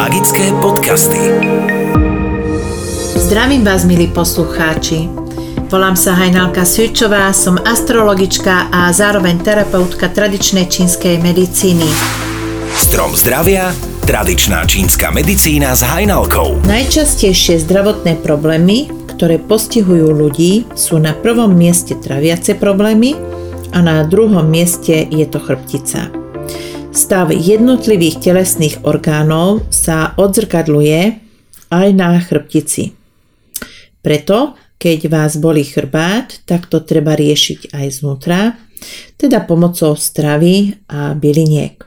Magické podcasty. Zdravím vás, milí poslucháči. Volám sa Hajnalka Svičová, som astrologička a zároveň terapeutka tradičnej čínskej medicíny. Strom zdravia, tradičná čínska medicína s Hajnalkou. Najčastejšie zdravotné problémy, ktoré postihujú ľudí, sú na prvom mieste traviace problémy a na druhom mieste je to chrbtica. Stav jednotlivých telesných orgánov sa odzrkadluje aj na chrbtici. Preto, keď vás boli chrbát, tak to treba riešiť aj znútra, teda pomocou stravy a byliniek.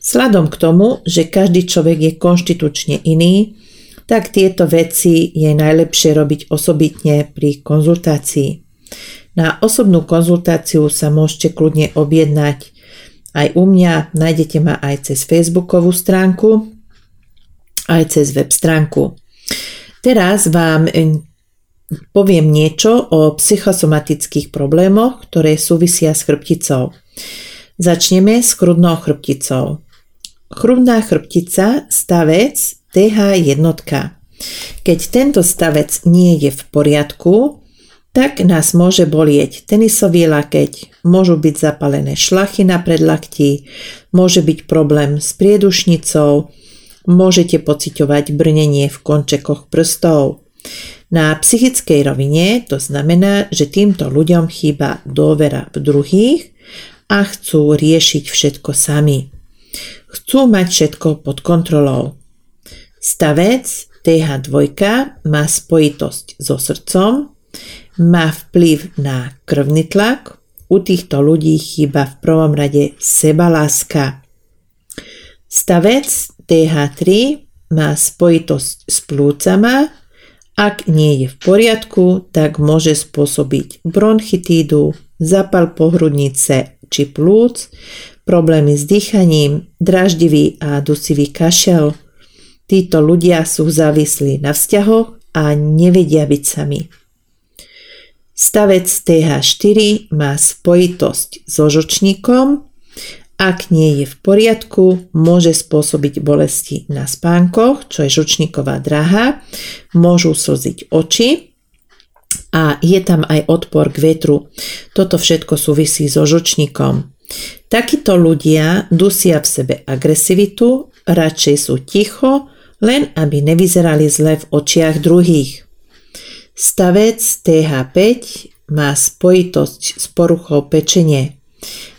Sladom k tomu, že každý človek je konštitučne iný, tak tieto veci je najlepšie robiť osobitne pri konzultácii. Na osobnú konzultáciu sa môžete kľudne objednať aj u mňa, nájdete ma aj cez facebookovú stránku, aj cez web stránku. Teraz vám eh, poviem niečo o psychosomatických problémoch, ktoré súvisia s chrbticou. Začneme s chrudnou chrbticou. Chrudná chrbtica, stavec TH jednotka. Keď tento stavec nie je v poriadku, tak nás môže bolieť tenisový lakeť, môžu byť zapalené šlachy na predlakti, môže byť problém s priedušnicou, môžete pociťovať brnenie v končekoch prstov. Na psychickej rovine to znamená, že týmto ľuďom chýba dôvera v druhých a chcú riešiť všetko sami. Chcú mať všetko pod kontrolou. Stavec TH2 má spojitosť so srdcom, má vplyv na krvný tlak, u týchto ľudí chýba v prvom rade sebaláska. Stavec TH3 má spojitosť s plúcama, ak nie je v poriadku, tak môže spôsobiť bronchitídu, zapal pohrudnice či plúc, problémy s dýchaním, draždivý a dusivý kašel. Títo ľudia sú závislí na vzťahoch a nevedia byť sami. Stavec TH4 má spojitosť so žočníkom. Ak nie je v poriadku, môže spôsobiť bolesti na spánkoch, čo je žočníková dráha, môžu slziť oči a je tam aj odpor k vetru. Toto všetko súvisí so žočníkom. Takíto ľudia dusia v sebe agresivitu, radšej sú ticho, len aby nevyzerali zle v očiach druhých. Stavec TH5 má spojitosť s poruchou pečenie.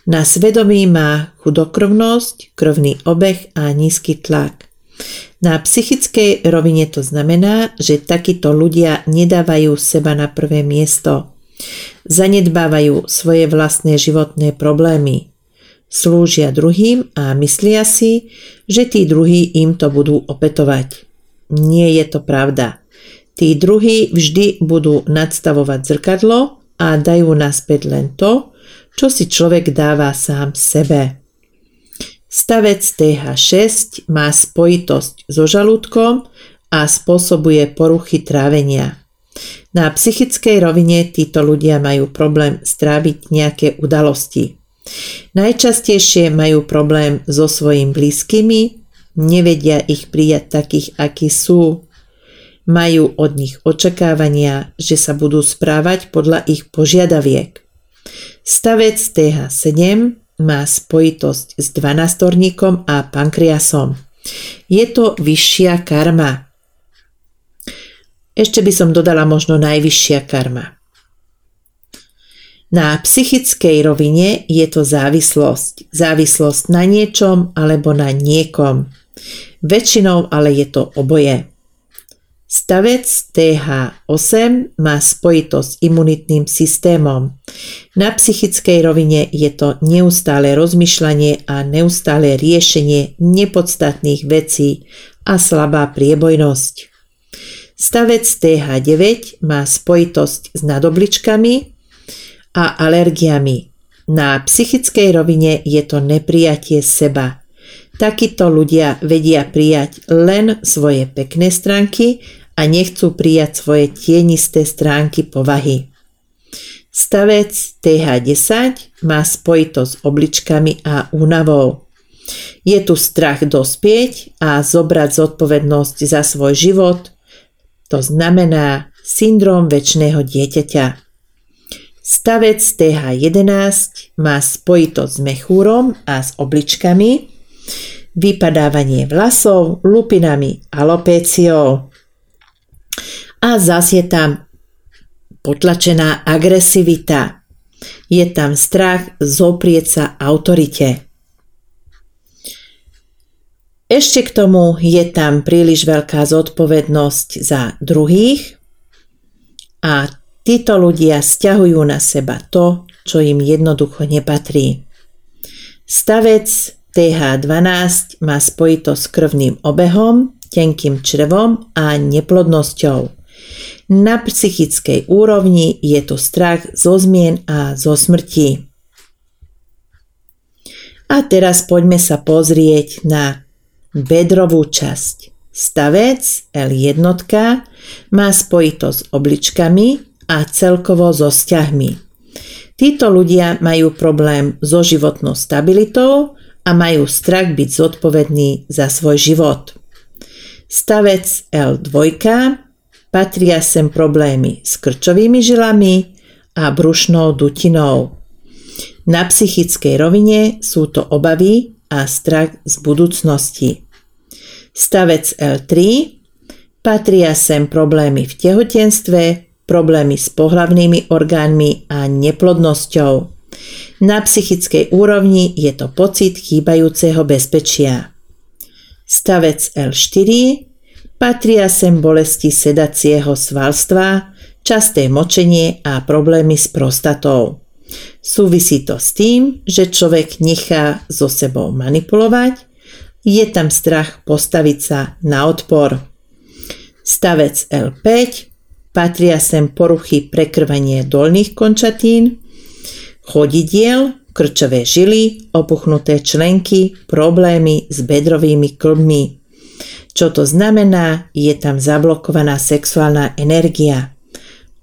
Na svedomí má chudokrvnosť, krvný obeh a nízky tlak. Na psychickej rovine to znamená, že takíto ľudia nedávajú seba na prvé miesto. Zanedbávajú svoje vlastné životné problémy. Slúžia druhým a myslia si, že tí druhí im to budú opetovať. Nie je to pravda. Tí druhí vždy budú nadstavovať zrkadlo a dajú naspäť len to, čo si človek dáva sám sebe. Stavec TH6 má spojitosť so žalúdkom a spôsobuje poruchy trávenia. Na psychickej rovine títo ľudia majú problém stráviť nejaké udalosti. Najčastejšie majú problém so svojimi blízkymi, nevedia ich prijať takých, akí sú, majú od nich očakávania, že sa budú správať podľa ich požiadaviek. Stavec TH7 má spojitosť s dvanastorníkom a pankriasom. Je to vyššia karma. Ešte by som dodala možno najvyššia karma. Na psychickej rovine je to závislosť. Závislosť na niečom alebo na niekom. Väčšinou ale je to oboje. Stavec TH8 má spojitosť s imunitným systémom. Na psychickej rovine je to neustále rozmýšľanie a neustále riešenie nepodstatných vecí a slabá priebojnosť. Stavec TH9 má spojitosť s nadobličkami a alergiami. Na psychickej rovine je to neprijatie seba. Takíto ľudia vedia prijať len svoje pekné stránky a nechcú prijať svoje tienisté stránky povahy. Stavec TH10 má spojitosť s obličkami a únavou. Je tu strach dospieť a zobrať zodpovednosť za svoj život. To znamená syndrom väčšného dieťaťa. Stavec TH11 má spojitosť s mechúrom a s obličkami, vypadávanie vlasov, lupinami, alopéciou. A zase je tam potlačená agresivita. Je tam strach zoprieť sa autorite. Ešte k tomu je tam príliš veľká zodpovednosť za druhých a títo ľudia stiahujú na seba to, čo im jednoducho nepatrí. Stavec TH12 má spojito s krvným obehom, tenkým črevom a neplodnosťou. Na psychickej úrovni je to strach zo zmien a zo smrti. A teraz poďme sa pozrieť na bedrovú časť. Stavec L1 má spojitosť s obličkami a celkovo so vzťahmi. Títo ľudia majú problém so životnou stabilitou a majú strach byť zodpovedný za svoj život. Stavec L2 patria sem problémy s krčovými žilami a brušnou dutinou. Na psychickej rovine sú to obavy a strach z budúcnosti. Stavec L3 patria sem problémy v tehotenstve, problémy s pohlavnými orgánmi a neplodnosťou. Na psychickej úrovni je to pocit chýbajúceho bezpečia. Stavec L4 patria sem bolesti sedacieho svalstva, časté močenie a problémy s prostatou. Súvisí to s tým, že človek nechá so sebou manipulovať je tam strach postaviť sa na odpor. Stavec L5 patria sem poruchy prekrvenie dolných končatín, chodidiel, krčové žily, opuchnuté členky, problémy s bedrovými klbmi. Čo to znamená? Je tam zablokovaná sexuálna energia.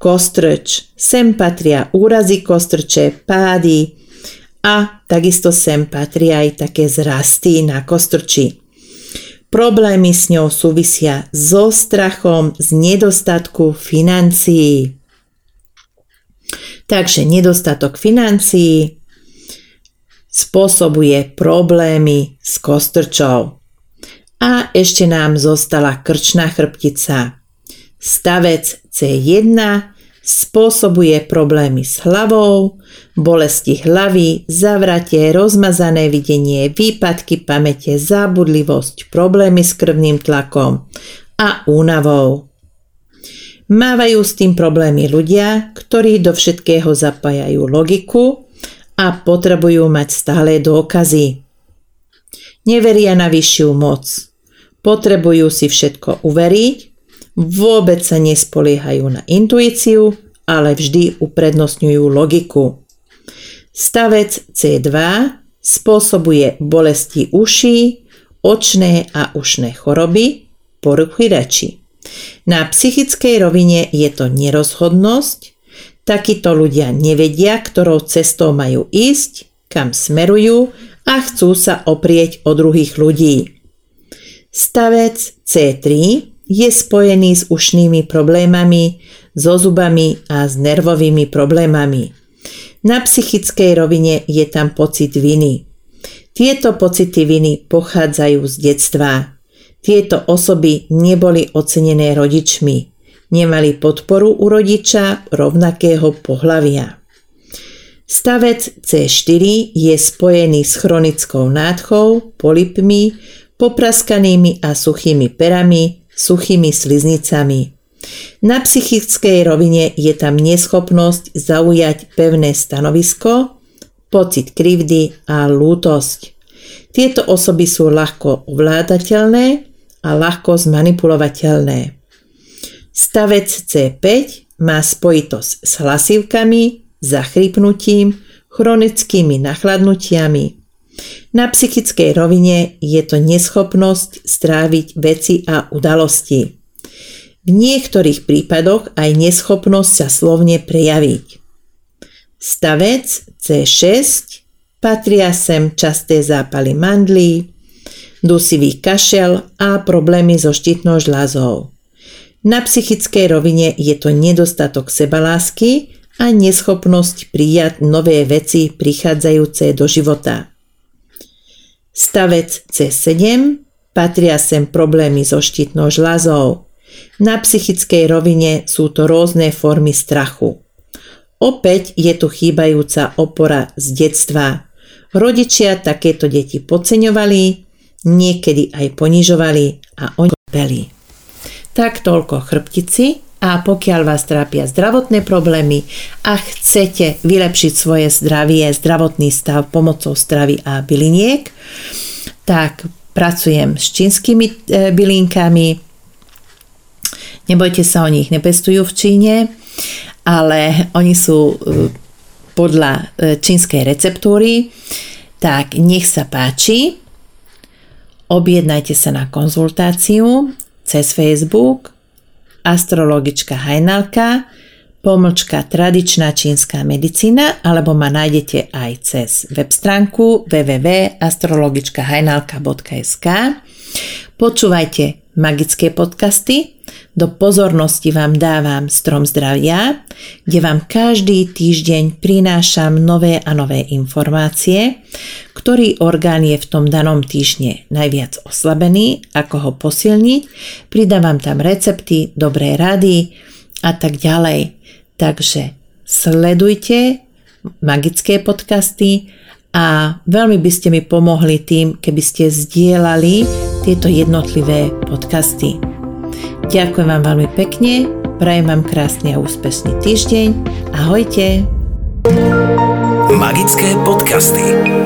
Kostrč, sem patria úrazy kostrče, pády, a takisto sem patrí aj také zrasty na kostrči. Problémy s ňou súvisia so strachom z nedostatku financií. Takže nedostatok financií spôsobuje problémy s kostrčou. A ešte nám zostala krčná chrbtica. Stavec C1 spôsobuje problémy s hlavou, bolesti hlavy, zavratie, rozmazané videnie, výpadky pamäte, zábudlivosť, problémy s krvným tlakom a únavou. Mávajú s tým problémy ľudia, ktorí do všetkého zapájajú logiku a potrebujú mať stále dôkazy. Neveria na vyššiu moc. Potrebujú si všetko uveriť Vôbec sa nespoliehajú na intuíciu, ale vždy uprednostňujú logiku. Stavec C2 spôsobuje bolesti uší, očné a ušné choroby, poruchy reči. Na psychickej rovine je to nerozhodnosť, takíto ľudia nevedia, ktorou cestou majú ísť, kam smerujú a chcú sa oprieť o druhých ľudí. Stavec C3 je spojený s ušnými problémami, so zubami a s nervovými problémami. Na psychickej rovine je tam pocit viny. Tieto pocity viny pochádzajú z detstva. Tieto osoby neboli ocenené rodičmi. Nemali podporu u rodiča rovnakého pohlavia. Stavec C4 je spojený s chronickou nádchou, polipmi, popraskanými a suchými perami, suchými sliznicami. Na psychickej rovine je tam neschopnosť zaujať pevné stanovisko, pocit krivdy a lútosť. Tieto osoby sú ľahko ovládateľné a ľahko zmanipulovateľné. Stavec C5 má spojitosť s hlasivkami, zachrypnutím, chronickými nachladnutiami, na psychickej rovine je to neschopnosť stráviť veci a udalosti. V niektorých prípadoch aj neschopnosť sa slovne prejaviť. Stavec C6 Patria sem časté zápaly mandlí, dusivý kašel a problémy so štítnou žľazou. Na psychickej rovine je to nedostatok sebalásky a neschopnosť prijať nové veci prichádzajúce do života. Stavec C7 patria sem problémy so štítnou žľazou. Na psychickej rovine sú to rôzne formy strachu. Opäť je tu chýbajúca opora z detstva. Rodičia takéto deti podceňovali, niekedy aj ponižovali a oni beli. Tak toľko chrbtici a pokiaľ vás trápia zdravotné problémy a chcete vylepšiť svoje zdravie, zdravotný stav pomocou stravy a byliniek, tak pracujem s čínskymi e, bylinkami. Nebojte sa, oni ich nepestujú v Číne, ale oni sú e, podľa e, čínskej receptúry. Tak nech sa páči, objednajte sa na konzultáciu cez Facebook astrologička Hajnalka pomlčka tradičná čínska medicína alebo ma nájdete aj cez web stránku www.astrologičkahajnalka.sk Počúvajte magické podcasty. Do pozornosti vám dávam Strom zdravia, kde vám každý týždeň prinášam nové a nové informácie, ktorý orgán je v tom danom týždne najviac oslabený, ako ho posilniť, pridávam tam recepty, dobré rady a tak ďalej. Takže sledujte magické podcasty a veľmi by ste mi pomohli tým, keby ste zdieľali tieto jednotlivé podcasty. Ďakujem vám veľmi pekne, prajem vám krásny a úspešný týždeň. Ahojte! Magické podcasty.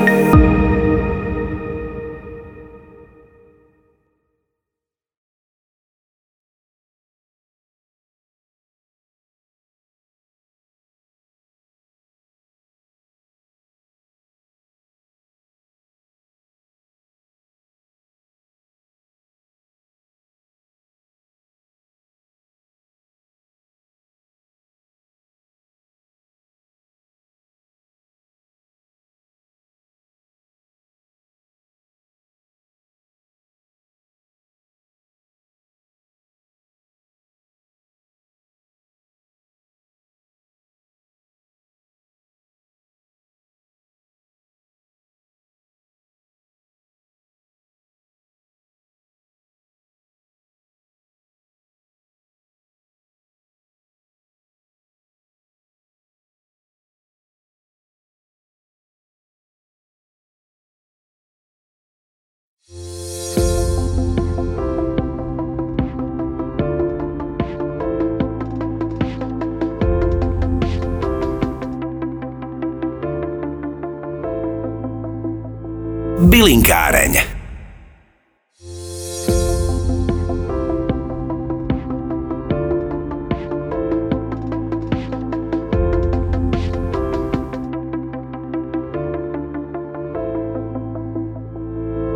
Bylinkáreň.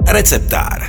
Receptár